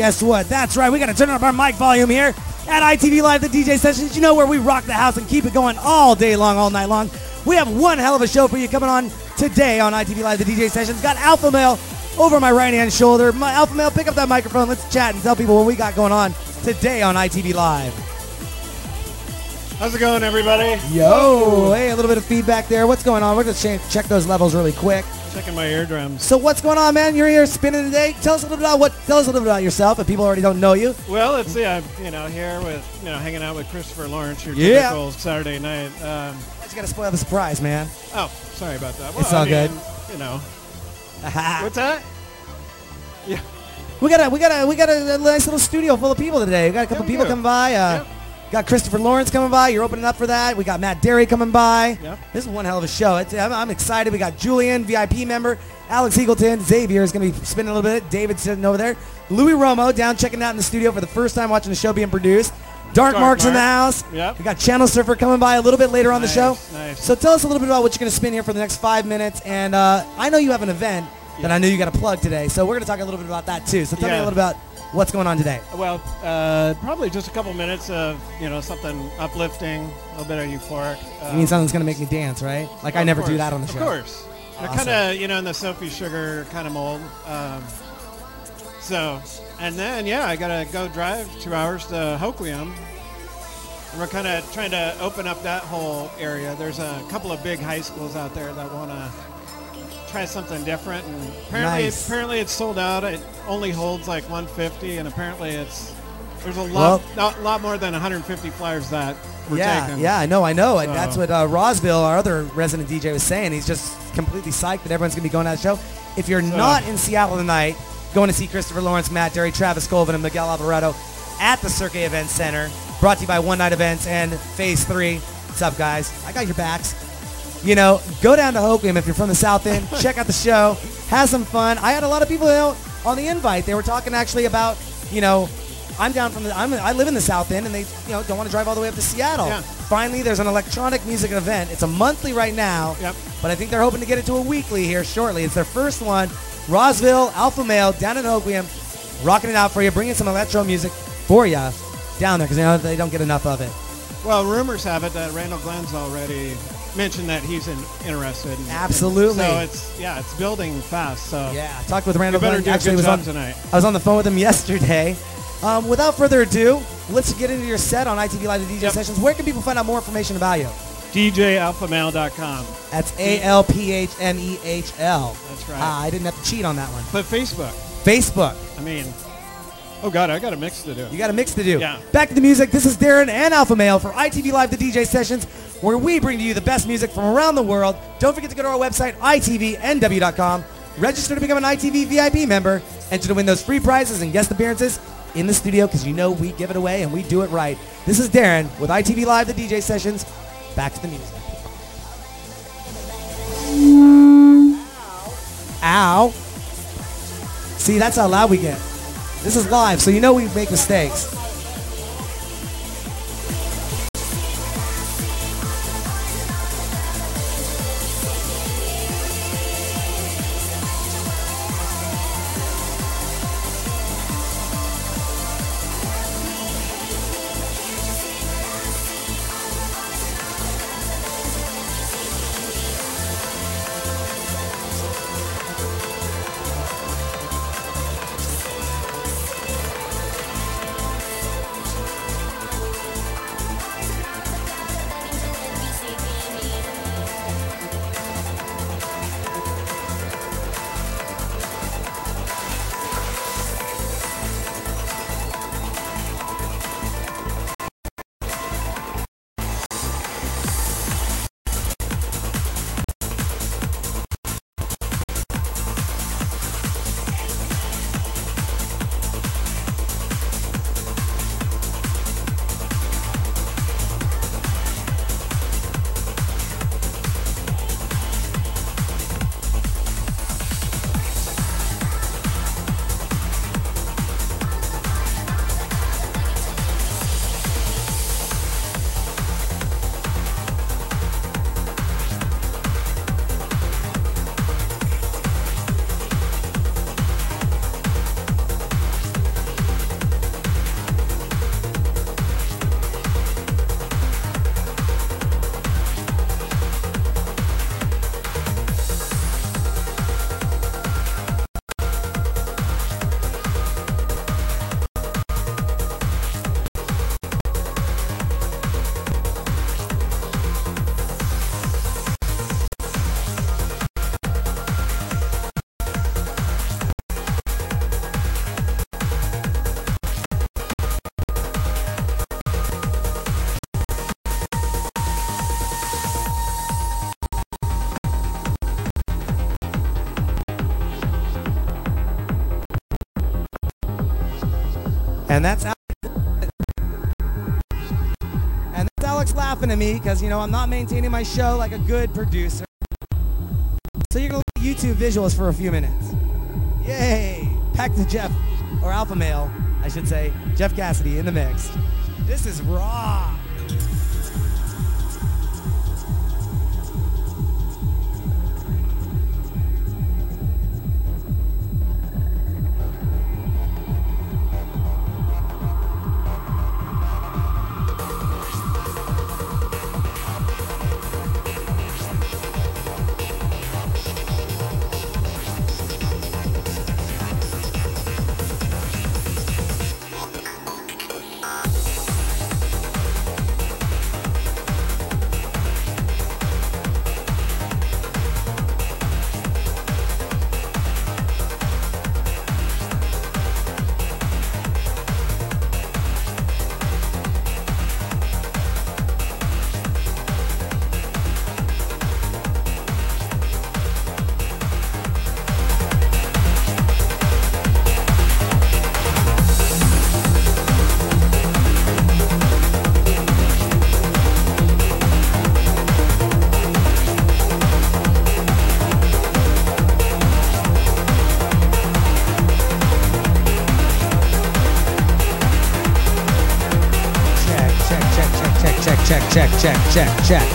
guess what? That's right. We got to turn up our mic volume here at ITV Live, the DJ sessions. You know where we rock the house and keep it going all day long, all night long. We have one hell of a show for you coming on today on ITV Live, the DJ sessions. Got Alphamehl over my right hand shoulder. My Alphamehl, pick up that microphone. Let's chat and tell people what we got going on today on ITV Live. How's it going, everybody? Yo, hey, a little bit of feedback there. What's going on? We're to check those levels really quick. Checking my eardrums. So what's going on, man? You're here spinning today. Tell us a little bit about what. Tell us a little bit about yourself, if people already don't know you. Well, let's see. I'm you know here with you know hanging out with Christopher Lawrence, your Yeah. typical Saturday night. Um, You got to spoil the surprise, man. oh, sorry about that. It's all I good. You know what's that? Yeah. we got a we got a we got a, nice little studio full of people today. We got a couple Yeah, people do. coming by. Uh, Yep. Got Christopher Lawrence coming by. You're opening up for that. We got Matt Darey coming by. Yep. This is one hell of a show. It's, I'm, I'm excited. We got Julian, VIP member, Alex Eagleton, Xavier is going to be spinning a little bit. David sitting over there. Louis Romo down checking out in the studio for the first time watching the show being produced. Dark, Dark Marks in the house. Yep. We got Channel Surfer coming by a little bit later on the show. nice. So tell us a little bit about what you're going to spin here for the next five minutes. And uh, I know you have an event that I know you got to plug today. So we're going to talk a little bit about that too. So tell me a Yeah. little about what's going on today. Well, uh, probably just a couple minutes of you know something uplifting, a little bit of euphoric. You Um, mean something's going to make me dance, right? Like I never do that on the show. Of course. Awesome. kind of you know in the Sophie Sugar kind of mold. Um, so, and then yeah, I gotta go drive two hours to Hoquiam. And we're kind of trying to open up that whole area. There's a couple of big high schools out there that want to try something different, and apparently, Nice. apparently it's sold out. It only holds like 150, and apparently it's there's a lot, a lot more than 150 flyers that we're yeah, taking. yeah, I know, I know. And So- that's what uh, Rosville, our other resident DJ, was saying. He's just completely psyched that everyone's going to be going to that show. If you're So- not in Seattle tonight, going to see Christopher Lawrence, Matt Darey, Travis Colvin, and Miguel Alvarado at the Cirque Event Center, brought to you by One Night Events and Phase 3. What's up, guys? I got your backs. You know, go down to Hoquiam if you're from the South End. check out the show. Have some fun. I had a lot of people you know, on the invite. They were talking actually about, you know, I'm down from the, I'm, I live in the South End, and they, you know, don't want to drive all the way up to Seattle. Yeah. Finally, there's an electronic music event. It's a monthly right now, Yep. but I think they're hoping to get it to a weekly here shortly. It's their first one. Rosville, Alphamehl, down in Hoquiam, rocking it out for you, bringing some electro music for you down there because they know they don't get enough of it. Well, rumors have it that Randall Glenn's already mentioned that he's in, interested. In, Absolutely. so it's yeah, it's building fast. So Yeah, I talked with Randall. you better Glenn. do a good job on, tonight. I was on the phone with him yesterday. Um, without further ado, let's get into your set on ITV Live the DJ Yep. sessions. Where can people find out more information about you? DJAlphamehl.com. That's A L P H M E H L. That's right. Ah, I didn't have to cheat on that one. But Facebook. Facebook. I mean, oh god, I got a mix to do. You got a mix to do. Yeah. Back to the music. This is Darren and Alphamehl for ITV Live the DJ sessions, where we bring to you the best music from around the world. Don't forget to go to our website, itvnw.com. Register to become an ITV VIP member. Enter to win those free prizes and guest appearances in the studio because you know we give it away and we do it right. This is Darren with ITV Live the DJ sessions. Back to the music. Ow. See, that's how loud we get. This is live, so you know we make mistakes. And that's Alex. And that's Alex laughing at me because, you know, I'm not maintaining my show like a good producer. So you're to look at YouTube visuals for a few minutes. Yay! Back to Jeff, or Alphamehl, I should say, Jeff Cassidy in the mix. This is raw. Check.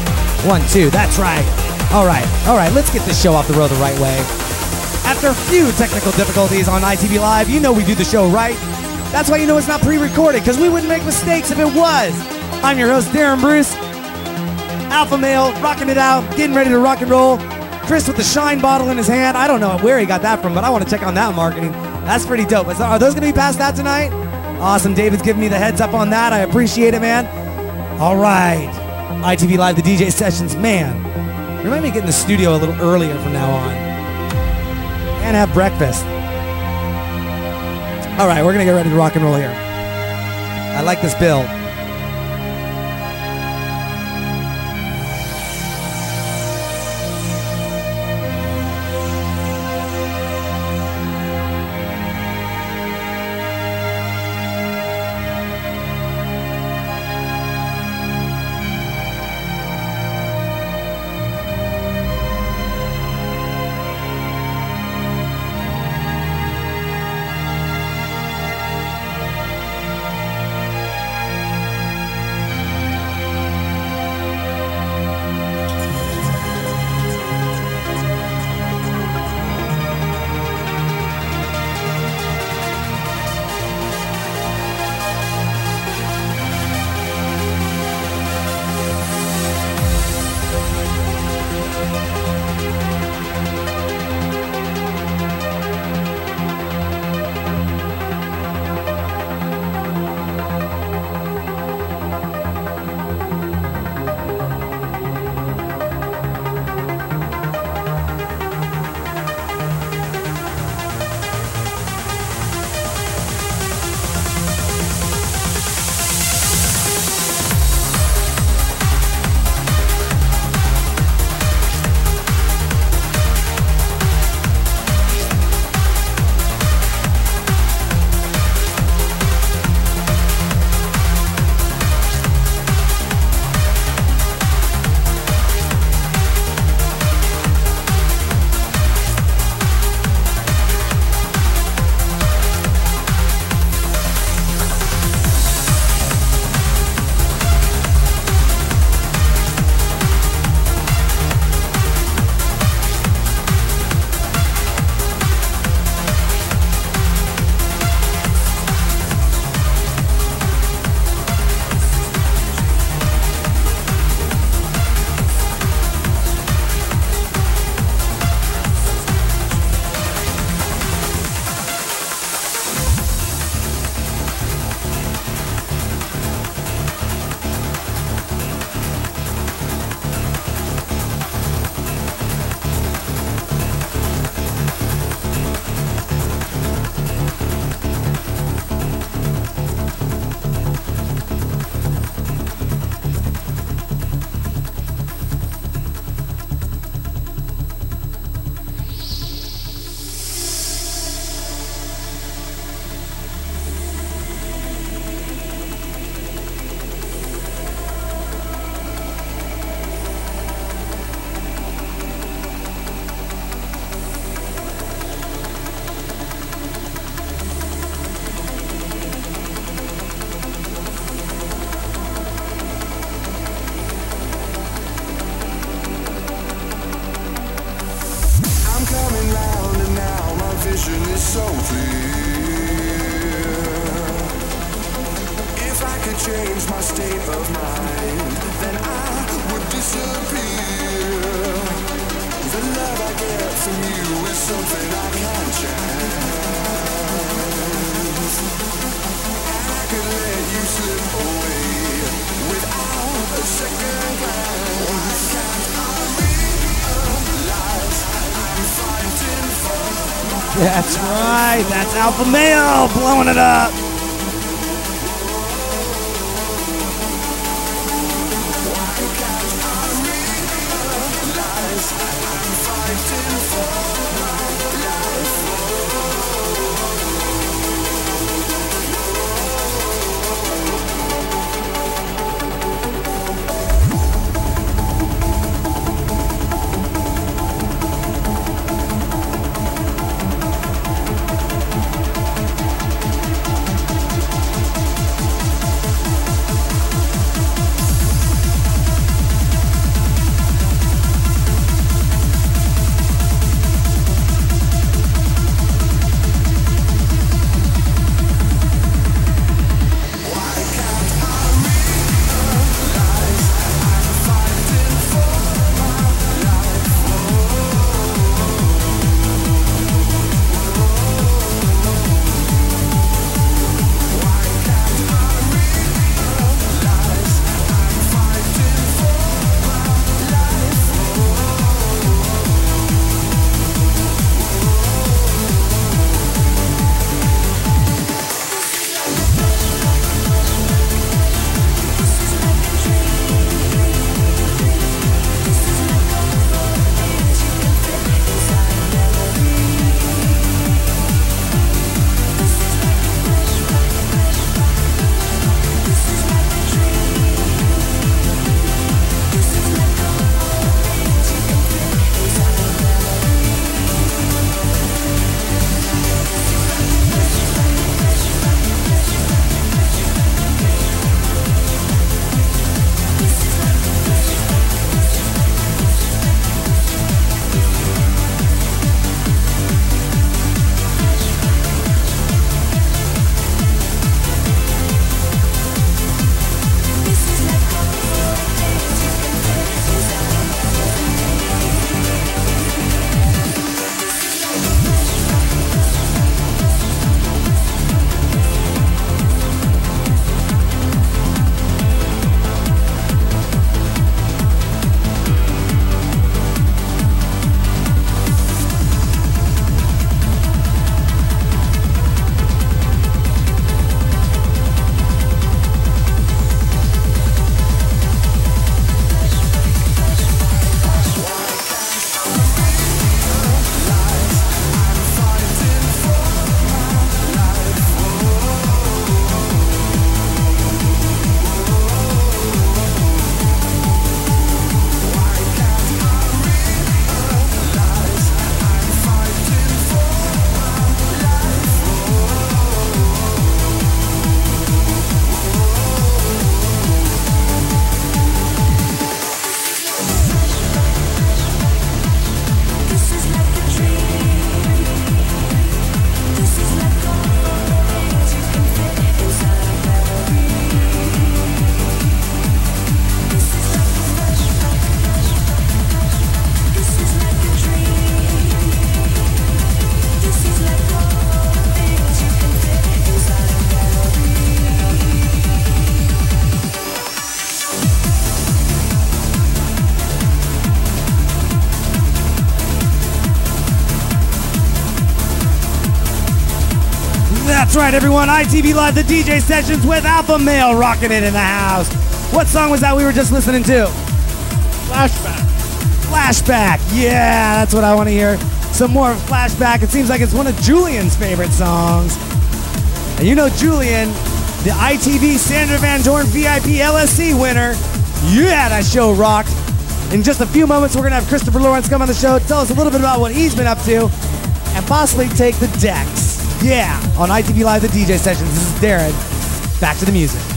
One, two, that's right. All right, all right, let's get this show off the road the right way. After a few technical difficulties on ITV Live, you know we do the show right. That's why you know it's not pre recorded, because we wouldn't make mistakes if it was. I'm your host, Darren Bruce. Alphamehl, rocking it out, getting ready to rock and roll. Chris with the shine bottle in his hand. I don't know where he got that from, but I want to check on that marketing. That's pretty dope. Are those going to be passed out tonight? Awesome. David's giving me the heads up on that. I appreciate it, man. All right. ITV Live, the DJ sessions. Man, remind me to get in the studio a little earlier from now on and have breakfast. All right, we're going to get ready to rock and roll here. I like this build. Alphamehl blowing it up. Everyone. ITV Live, the DJ sessions with Alphamehl rocking it in the house. What song was that we were just listening to? Flashback. Flashback. Yeah, that's what I want to hear. Some more Flashback. It seems like it's one of Julian's favorite songs. And you know Julian, the ITV Sandra Van Dorn VIP LSC winner. Yeah, that show rocked. In just a few moments, we're going to have Christopher Lawrence come on the show, tell us a little bit about what he's been up to, and possibly take the decks. Yeah, on ITV Live, the DJ sessions. This is Darren. Back to the music.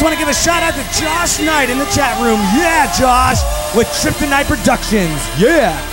Just want to give a shout out to Josh Knight in the chat room. Yeah, Josh, with Trip Night Productions. Yeah.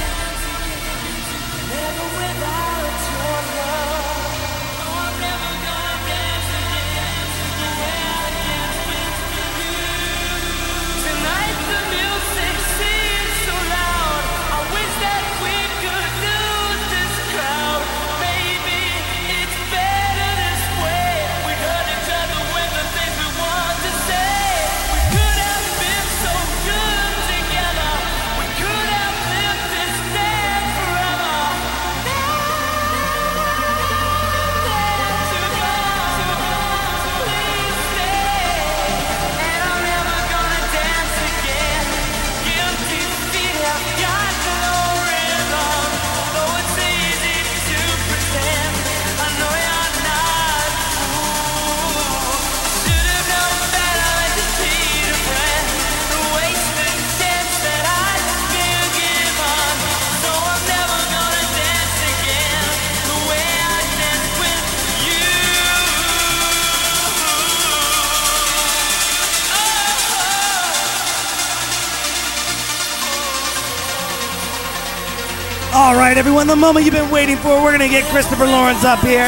Everyone, the moment you've been waiting for. We're going to get Christopher Lawrence up here.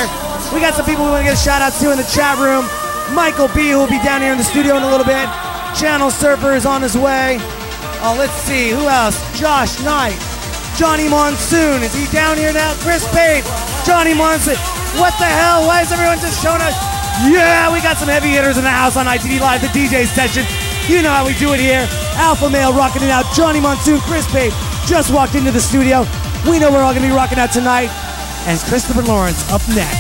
We got some people we want to get a shout outs to in the chat room. Michael B, who will be down here in the studio in a little bit. Channel Surfer is on his way. Oh, let's see. Who else? Josh Knight. Johnny Monsoon. Is he down here now? Chris Pate. Johnny Monsoon. What the hell? Why is everyone just showing us? Yeah, we got some heavy hitters in the house on ITV Live, the DJ session. You know how we do it here. Alphamehl rocking it out. Johnny Monsoon, Chris Pate just walked into the studio. We know we're all going to be rocking out tonight. And Christopher Lawrence up next.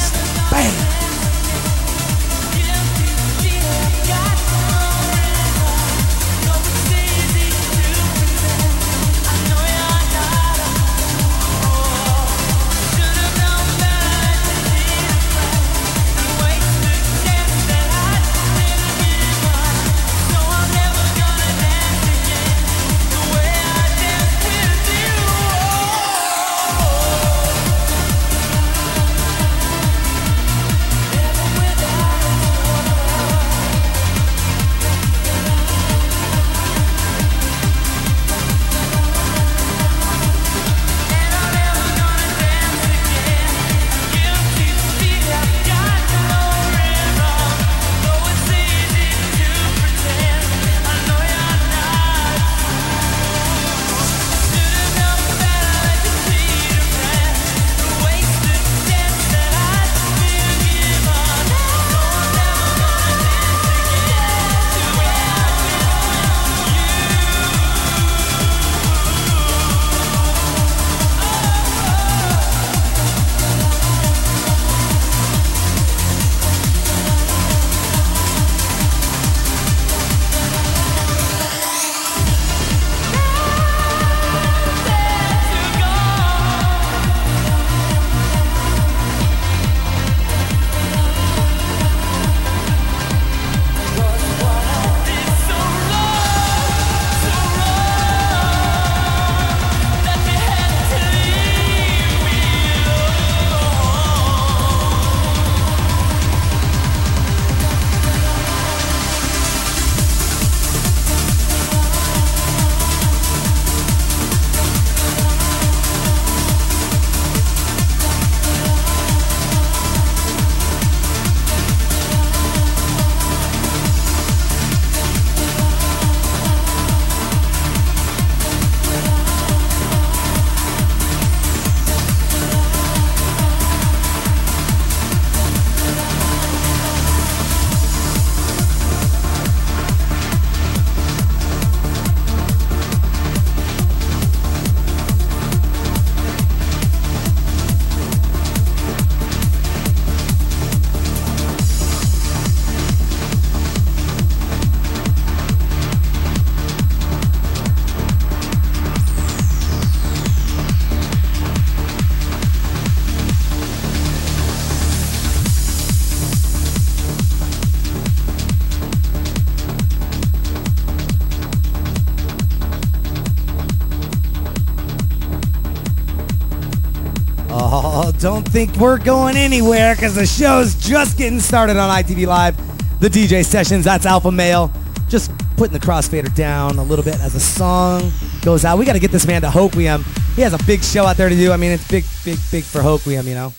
Think we're going anywhere because the show's just getting started on ITV Live. The DJ sessions, that's Alphamehl. Just putting the crossfader down a little bit as the song goes out. We got to get this man to Hoquiam. He has a big show out there to do. I mean, it's big, big, big for Hoquiam, you know.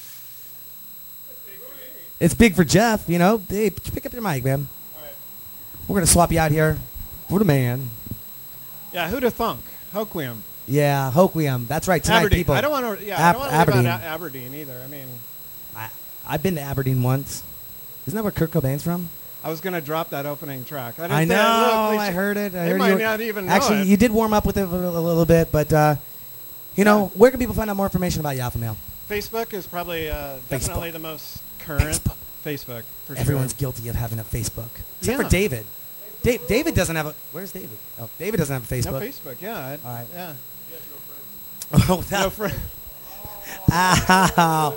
It's big for Jeff, you know. Hey, pick up your mic, man. We're going to swap you out here for the man. Yeah, who'd thunk? Hoquiam. Yeah, Hoquiam. That's right. Tonight, Aberdeen. people. I don't want to. Yeah, Ab- I don't want to Aberdeen. About Aberdeen either. I mean, I, I've been to Aberdeen once. Isn't that where Kurt Cobain's from? I was gonna drop that opening track. I, didn't I think- know. look, I heard it. I they heard might you. not even know Actually, it. you did warm up with it a little, a little bit, but uh, you know, where can people find out more information about Alphamehl? Facebook is probably uh, definitely Facebook. the most current. Facebook. Facebook for Everyone's sure. guilty of having a Facebook, except Yeah. for David. Da- David doesn't have a. Where's David? Oh, David doesn't have a Facebook. No Facebook. Facebook. Yeah. All right. Yeah. Oh, that, No. Ow.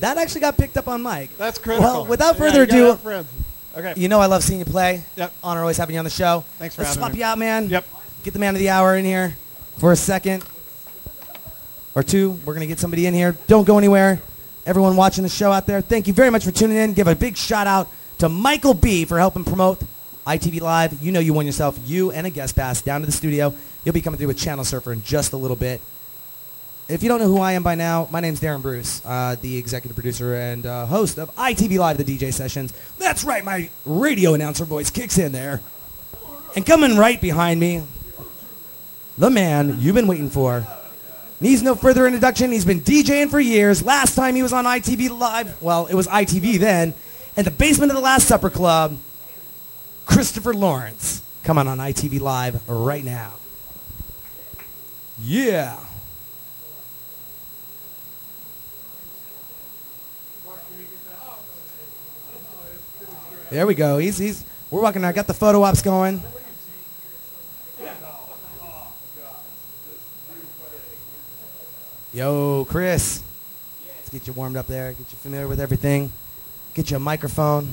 that actually got picked up on Mike. That's critical. Well, without further gotta ado. Okay. you know I love seeing you play. Yep. Honor always having you on the show. Thanks for Let's having swap me. you out, man. Yep. Get the man of the hour in here for a second or two. We're gonna get somebody in here. Don't go anywhere. Everyone watching the show out there, thank you very much for tuning in. Give a big shout out to Michael B for helping promote ITV Live. You know you won yourself you and a guest pass down to the studio. You'll be coming through with Channel Surfer in just a little bit. If you don't know who I am by now, my name's Darren Bruce, uh, the executive producer and uh, host of ITV Live, the DJ sessions. That's right, my radio announcer voice kicks in there. And coming right behind me, the man you've been waiting for. Needs no further introduction. He's been DJing for years. Last time he was on ITV Live, well, it was ITV then, in the basement of the Last Supper Club, Christopher Lawrence. Come on on ITV Live right now. Yeah. There we go. He's he's we're walking. I got the photo ops going. Yo, Chris. Let's get you warmed up there. Get you familiar with everything. Get you a microphone.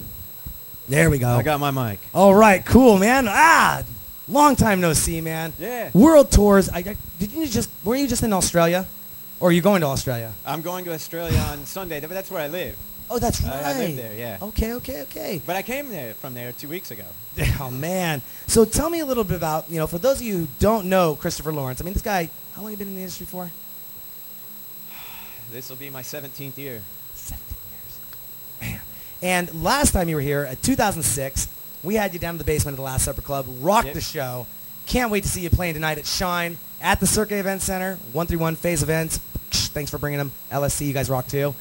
There we go. I got my mic. All right, cool, man. Ah, long time no see, man. Yeah. World tours. I, I- did you just were you just in Australia, or are you going to Australia? I'm going to Australia on Sunday, but that's where I live. Oh, that's right. I- I live there, yeah. Okay, okay, okay. But I came there from there two weeks ago. Oh man. So tell me a little bit about you know for those of you who don't know Christopher Lawrence. I mean, this guy. How long have you been in the industry for? This will be my 17th year. 17 years. Man. And last time you were here, at 2006, we had you down in the basement of the Last Supper Club, rocked Yep. the show. Can't wait to see you playing tonight at Shine at the Circuit Event Center, 131 Phase Events. Thanks for bringing them. LSC, you guys rock too.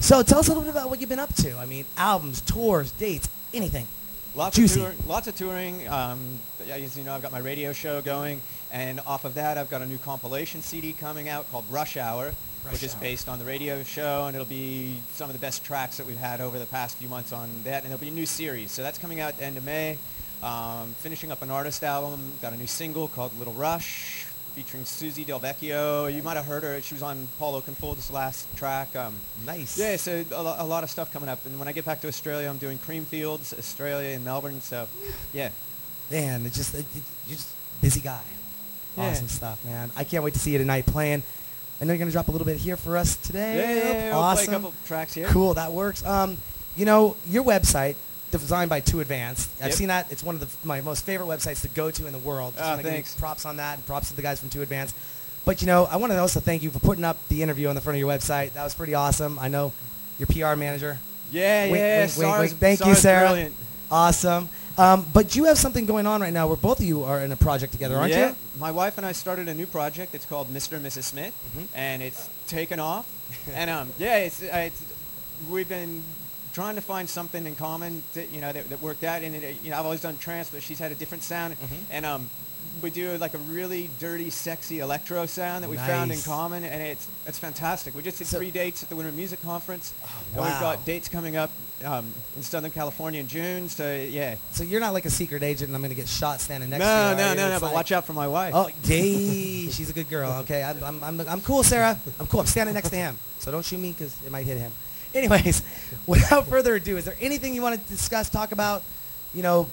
So tell us a little bit about what you've been up to. I mean, albums, tours, dates, anything. Lots Juicy. of touring. Lots of touring. Um, as you know, I've got my radio show going, and off of that, I've got a new compilation CD coming out called Rush Hour, Rush which is Hour. based on the radio show, and it'll be some of the best tracks that we've had over the past few months on that, and it'll be a new series. So that's coming out at the end of May. Um, finishing up an artist album. Got a new single called Little Rush, featuring Susie Delvecchio. You might have heard her. She was on Paul Oakenfold's last track. Um, Nice. yeah, so a, lo- a lot of stuff coming up. And when I get back to Australia, I'm doing Creamfields, Australia, and Melbourne. So, yeah. Man, it's just, it, it- you're just a busy guy. Yeah. Awesome stuff, man. I can't wait to see you tonight playing. I know you're going to drop a little bit here for us today. Yeah, yeah, yeah, I'll awesome. play a couple tracks here. Cool, that works. Um, you know, your website, designed by 2Advanced. I've Yep. seen that. It's one of the, my most favorite websites to go to in the world. Just you thanks. props on that, and props to the guys from 2Advanced. But you know, I want to also thank you for putting up the interview on the front of your website. That was pretty awesome. I know your PR manager. Yeah, Wink, yeah. wink, wink, Sarah's- wink. Thank you, Sarah. Brilliant. Awesome. Um, but you have something going on right now where both of you are in a project together, aren't yeah, you? my wife and I started a new project. It's called Mr. and Mrs. Smith, Mhm. and it's taken off. and um, yeah, it's, it's we've been trying to find something in common that you know that, that worked out. And it, you know, I've always done trance, but she's had a different sound. Mhm. And um, we do like a really dirty, sexy electro sound that we found in common, and it's it's fantastic. We just did So- three dates at the Winter Music Conference, and wow. we've got dates coming up um, in Southern California in June. So yeah. So you're not like a secret agent and I'm going to get shot standing next to you. no, no, no, no. But like- watch out for my wife. Oh, yay. She's a good girl. Okay, I'm, I'm, I'm, I'm cool, Sarah. I'm cool. I'm standing next to him. So don't shoot me because it might hit him. Anyways, without further ado, is there anything you want to discuss, talk about, you know,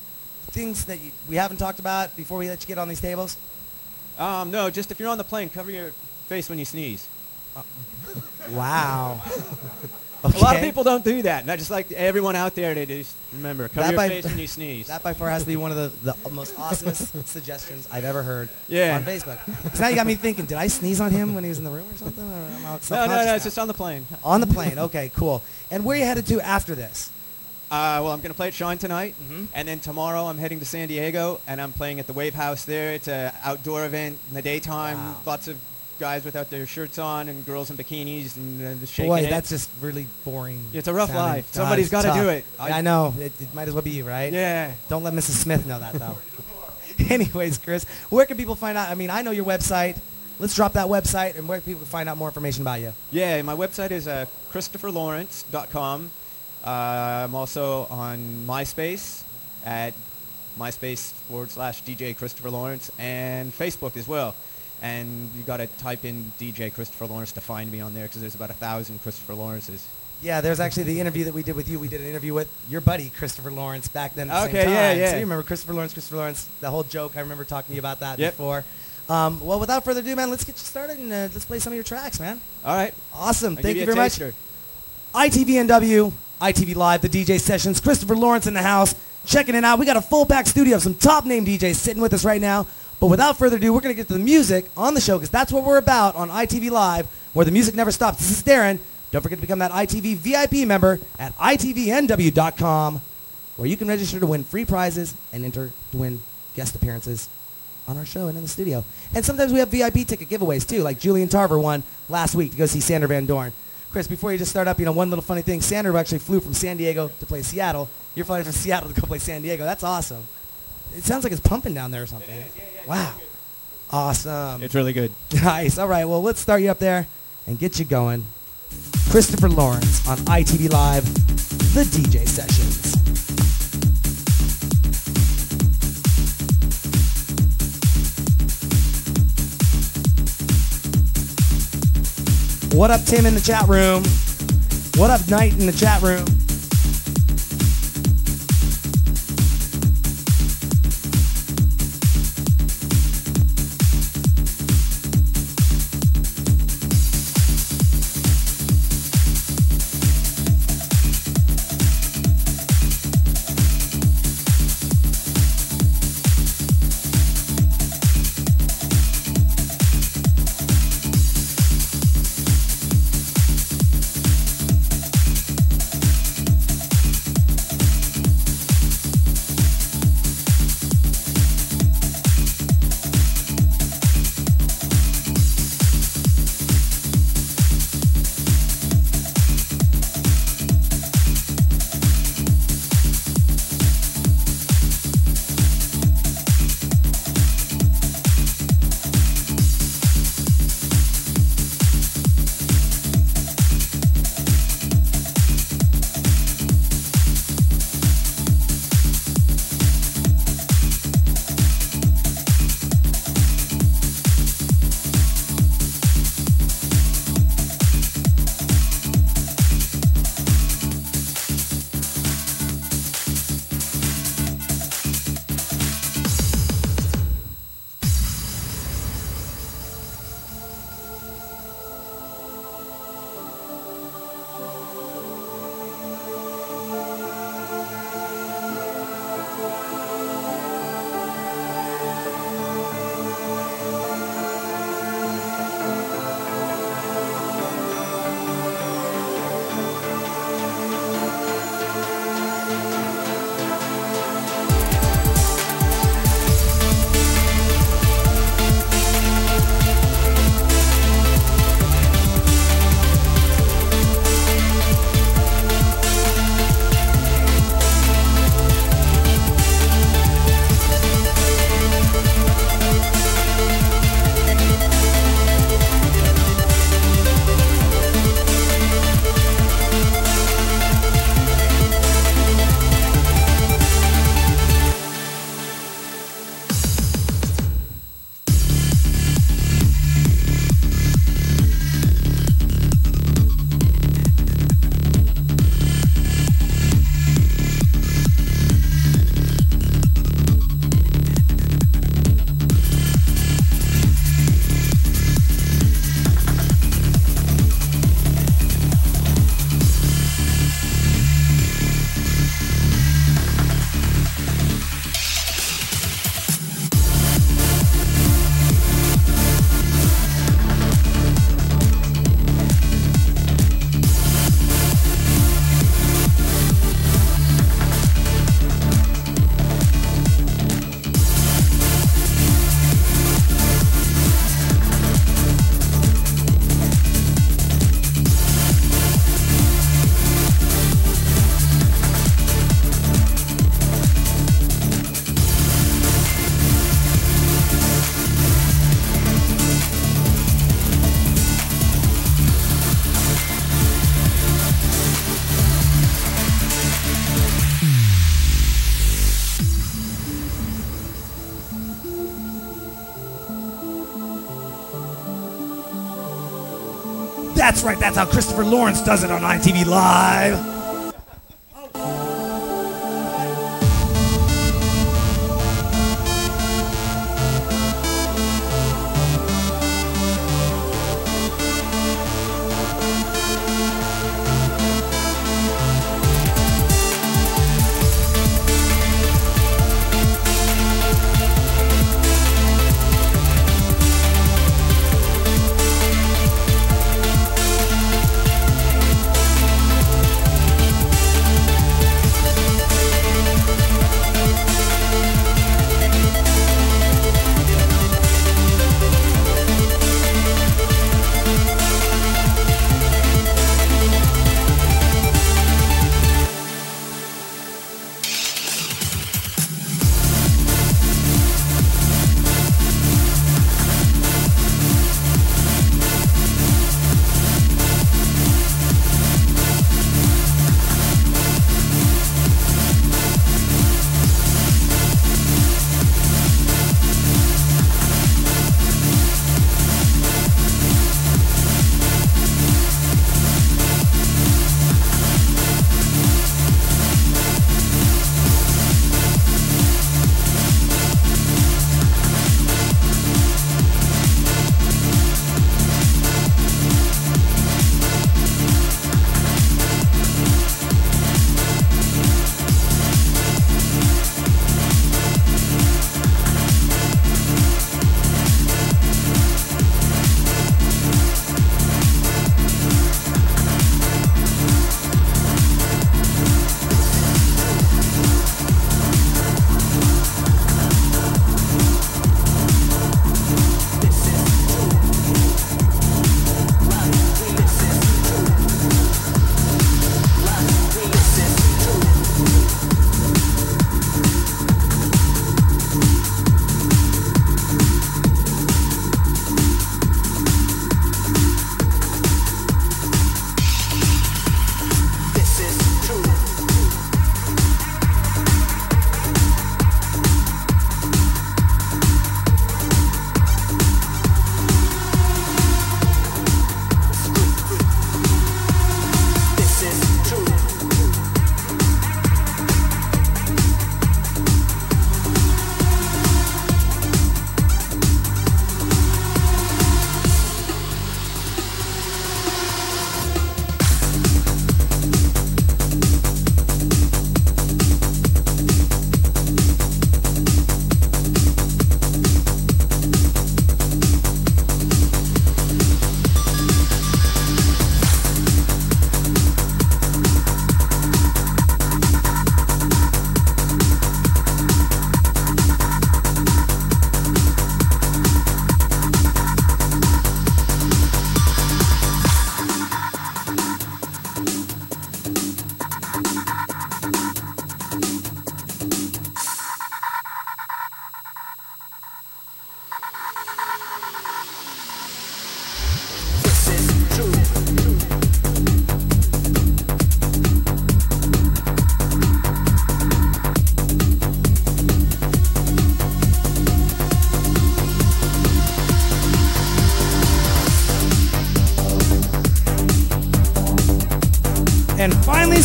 things that you, we haven't talked about before we let you get on these tables? Um, no, just if you're on the plane, cover your face when you sneeze. Wow. A lot of people don't do that, and I just like everyone out there to just remember, cover That your by- face when you sneeze. That by far has to be one of the, the most awesomest suggestions I've ever heard Yeah. on Facebook. 'Cause now you got me thinking, did I sneeze on him when he was in the room or something? Or am no, no, no, now? it's just on the plane. on the plane. Okay, cool. And where are you headed to after this? Uh, well, I'm going to play at Shine tonight, Mhm. and then tomorrow I'm heading to San Diego, and I'm playing at the Wave House there. It's an outdoor event in the daytime. Wow. Lots of guys without their shirts on, and girls in bikinis, and uh, the shaking Boy, it. that's just really boring. It's a rough sounding. life. God, Somebody's it's gotta do it. I- I know. It, it might as well be you, right? yeah. Don't let Mrs. Smith know that, though. Anyways, Chris, where can people find out? I mean, I know your website. Let's drop that website, and where can people find out more information about you? Yeah, my website is uh, christopherlawrence.com. Uh, I'm also on MySpace at MySpace forward slash DJ Christopher Lawrence and Facebook as well. And you got to type in DJ Christopher Lawrence to find me on there because there's about a thousand Christopher Lawrences. Yeah, there's actually the interview that we did with you. We did an interview with your buddy Christopher Lawrence back then. At the Okay, same yeah, time. yeah. So you remember Christopher Lawrence, Christopher Lawrence, the whole joke. I remember talking to you about that Yep. before. Um, well, without further ado, man, let's get you started and uh, let's play some of your tracks, man. All right. Awesome. I'll Thank you a very much. taster. ITVNW, ITV Live, the DJ sessions. Christopher Lawrence in the house, checking it out. We got a full pack studio of some top name DJs sitting with us right now. But without further ado, we're going to get to the music on the show because that's what we're about on ITV Live, where the music never stops. This is Darren. Don't forget to become that ITV VIP member at ITVNW.com, where you can register to win free prizes and enter to win guest appearances on our show and in the studio. And sometimes we have VIP ticket giveaways too, like Julian Tarver won last week to go see Sander van Doorn. Chris, before you just start up, you know, one little funny thing. Sander actually flew from San Diego to play Seattle. You're flying from Seattle to go play San Diego. That's awesome. It sounds like it's pumping down there or something. Wow. Awesome. It's really good. Nice. All right. Well, let's start you up there and get you going. Christopher Lawrence on ITV Live, the DJ sessions. What up, Tim in the chat room? What up, Knight in the chat room? That's right, that's how Christopher Lawrence does it on ITV Live.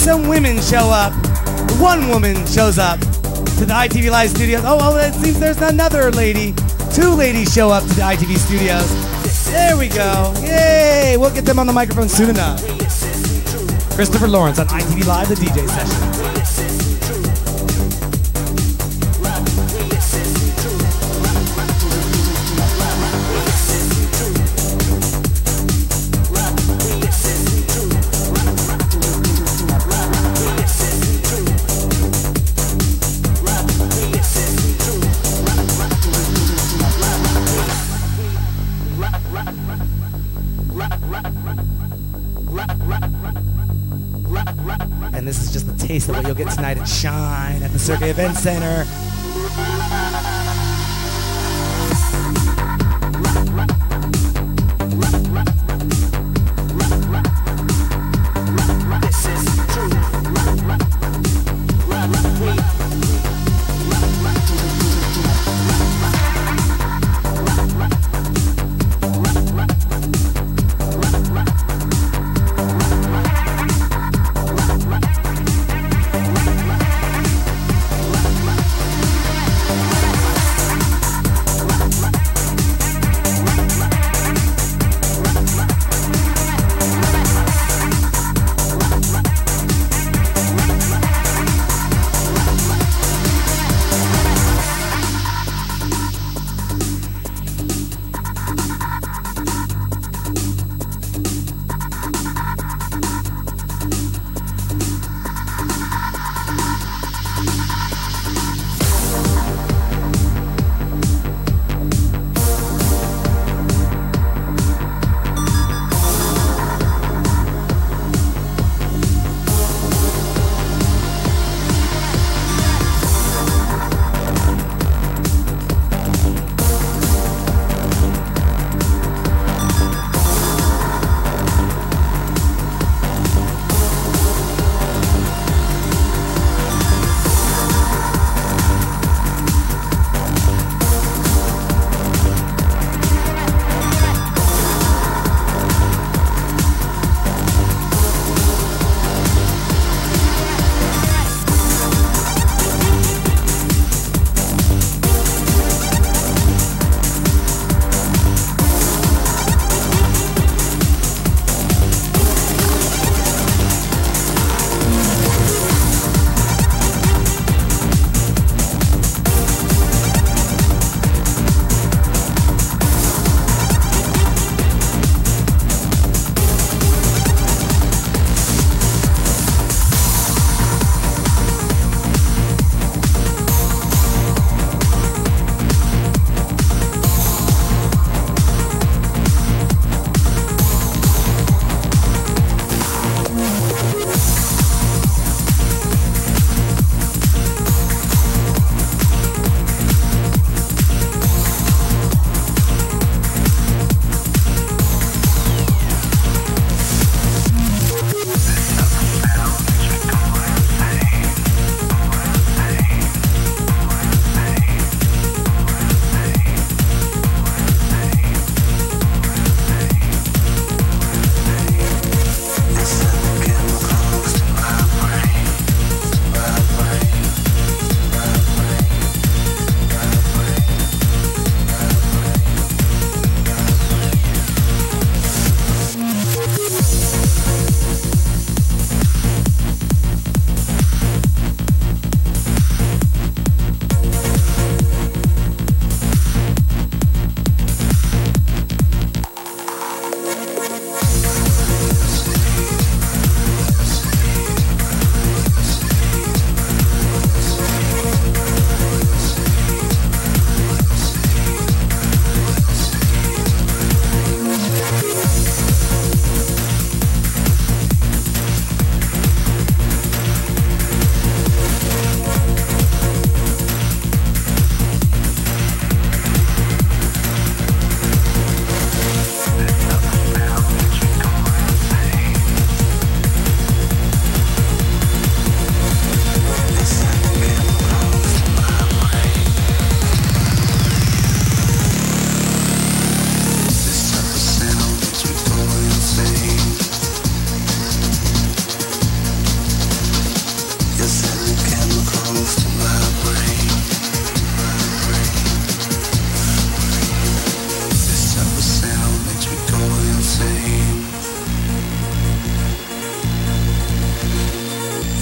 Some women show up. One woman shows up to the ITV Live studios. Oh, oh, it seems there's another lady. Two ladies show up to the ITV studios. There we go. Yay! We'll get them on the microphone soon enough. Christopher Lawrence on ITV Live, the DJ session. You'll get tonight at Shine at the Cirque Event Center.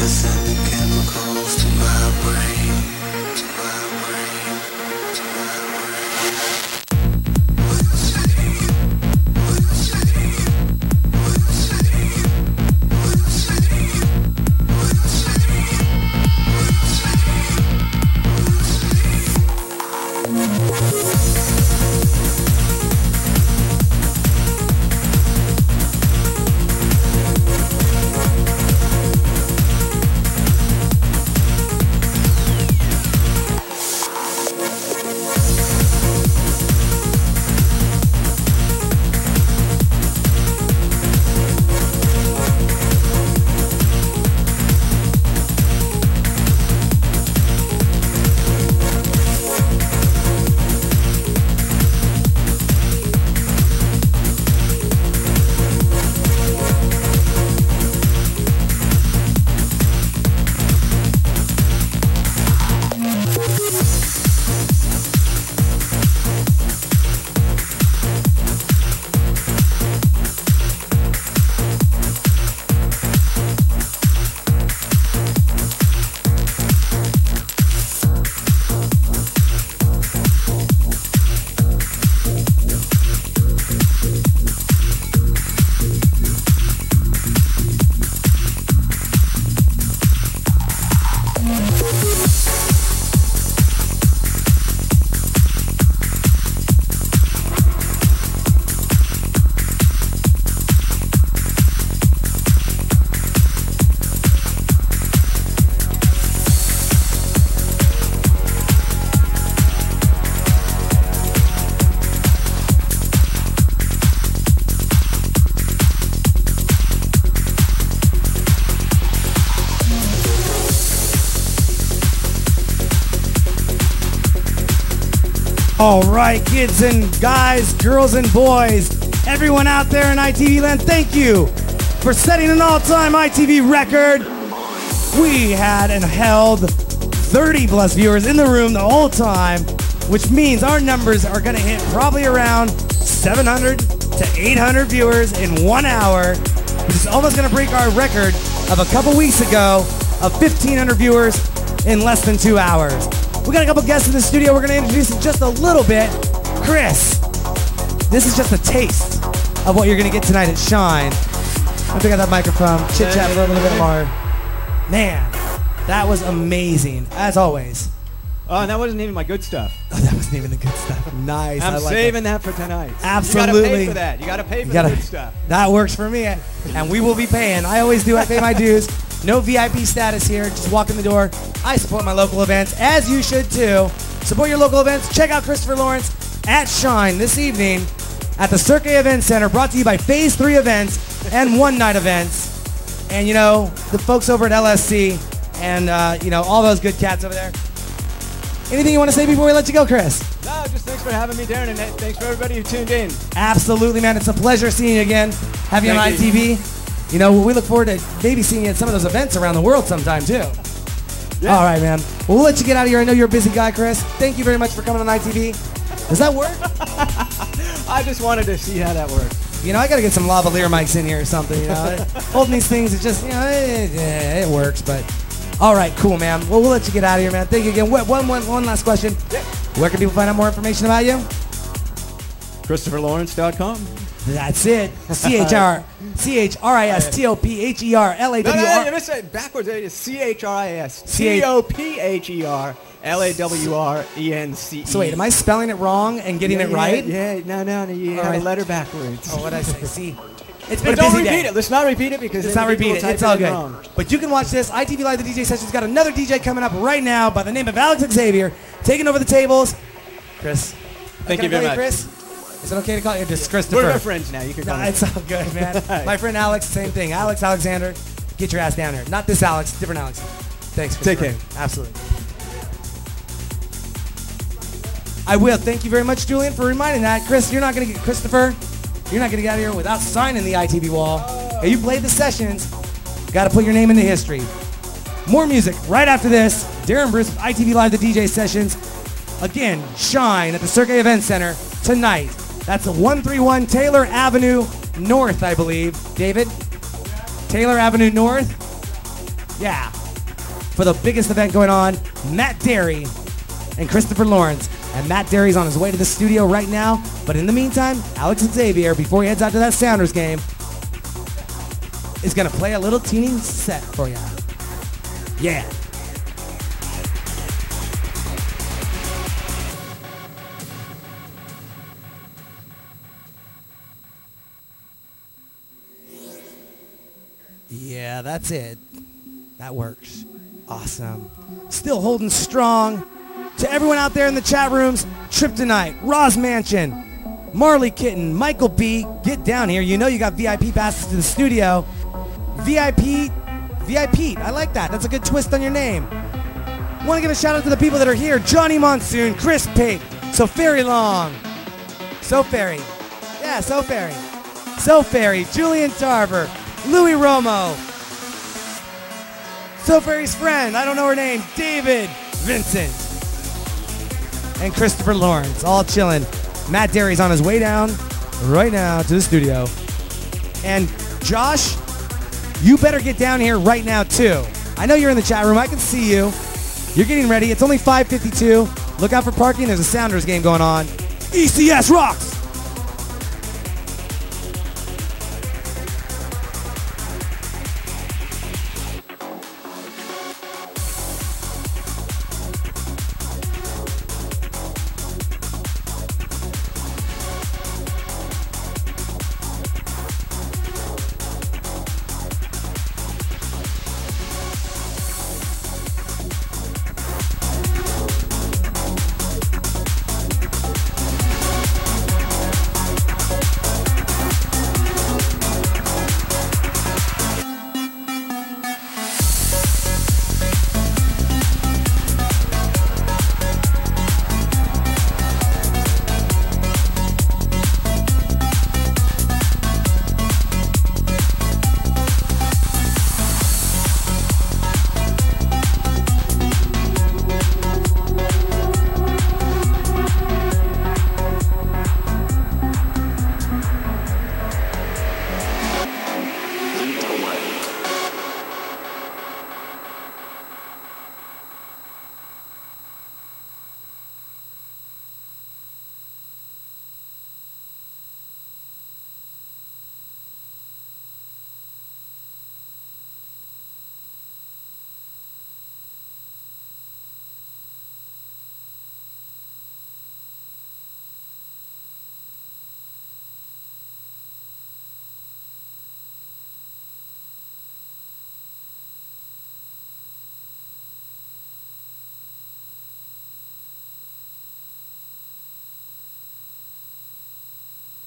They send the chemicals to my brain. To my right, kids and guys, girls and boys, everyone out there in ITV land, thank you for setting an all-time ITV record. We had and held 30 plus viewers in the room the whole time, which means our numbers are going to hit probably around 700 to 800 viewers in one hour, which is almost going to break our record of a couple weeks ago of 1,500 viewers in less than two hours. We got a couple guests in the studio. We're going to introduce in just a little bit. Chris, this is just a taste of what you're going to get tonight at Shine. Me pick up that microphone, chit chat a little bit more. Man, that was amazing, as always. Oh, and that wasn't even my good stuff. Oh, that wasn't even the good stuff. Nice. I'm I like saving that. that. for tonight. Absolutely. You gotta pay for that. You gotta pay for gotta- the good stuff. That works for me, and we will be paying. I always do. I pay my dues. No VIP status here. Just walk in the door. I support my local events, as you should too. Support your local events. Check out Christopher Lawrence at Shine this evening at the Cirque Event Center, brought to you by Phase 3 Events and One Night Events. And, you know, the folks over at LSC and, uh, you know, all those good cats over there. Anything you want to say before we let you go, Chris? No, just thanks for having me, Darren, and thanks for everybody who tuned in. Absolutely, man. It's a pleasure seeing you again. Have you on Thank you. ITV. You know, we look forward to maybe seeing you at some of those events around the world sometime too. Yeah. All right, man. Well, we'll let you get out of here. I know you're a busy guy, Chris. Thank you very much for coming on ITV. Does that work? I just wanted to see how that worked. You know, I got to get some lavalier mics in here or something. You know, holding these things, it just, you know, it, it, it works. But all right, cool, man. Well, we'll let you get out of here, man. Thank you again. One, one, one last question. Where can people find out more information about you? ChristopherLawrence.com. That's it. C H R C H R I S T O P H E R L A No, W no, you R. missed it backwards. It's C-H-R-I-S. C- T-O-P-H-E-R. L-A-W-R-E-N-C-E. So wait, am I spelling it wrong and getting Yeah, it right? Yeah, no, no, no. You All have right. a letter backwards. Oh, what I say? See, it's been But a don't busy repeat day. it. Let's not repeat it because Let's then not people repeat it. type It's all in good. wrong. But you can watch this. ITV Live, the DJ session's got another DJ coming up right now by the name of Alex Xavier, taking over the tables. Chris. Thank you very much. Chris? Is it okay to call you just Christopher? We're friends now. You can call Nah, me. it's all good, man. My friend Alex, same thing. Alex Alexander, get your ass down here. Not this Alex, different Alex. Thanks. Take care. Absolutely. I will. Thank you very much, Julian, for reminding that. Chris, you're not going to get Christopher. You're not going to get out of here without signing the ITV wall. Hey, you played the sessions. Got to put your name into history. More music right after this. Darren Bruce, ITV Live, the DJ sessions. Again, Shine at the Cirque Event Center tonight. That's the 131 Taylor Avenue North, I believe. David? Taylor Avenue North? Yeah. For the biggest event going on, Matt Darey and Christopher Lawrence. And Matt Darey's on his way to the studio right now. But in the meantime, Alex and Xavier, before he heads out to that Sounders game, is going to play a little teeny set for you. Yeah. Yeah, that's it. That works. Awesome. Still holding strong. To everyone out there in the chat rooms, Trip Tonight, Roz Mansion, Marley Kitten, Michael B, get down here. You know you got VIP passes to the studio. VIP, VIP. I like that. That's a good twist on your name. Want to give a shout out to the people that are here. Johnny Monsoon, Chris Pate, So Ferry Long, So Ferry. Yeah, So Ferry. So Ferry, Julian Tarver, Louis Romo, So friend, I don't know her name, David Vincent, and Christopher Lawrence, all chilling. Matt Darey's on his way down right now to the studio. And Josh, you better get down here right now too. I know you're in the chat room. I can see you. You're getting ready. It's only 5:52. Look out for parking. There's a Sounders game going on. ECS rocks.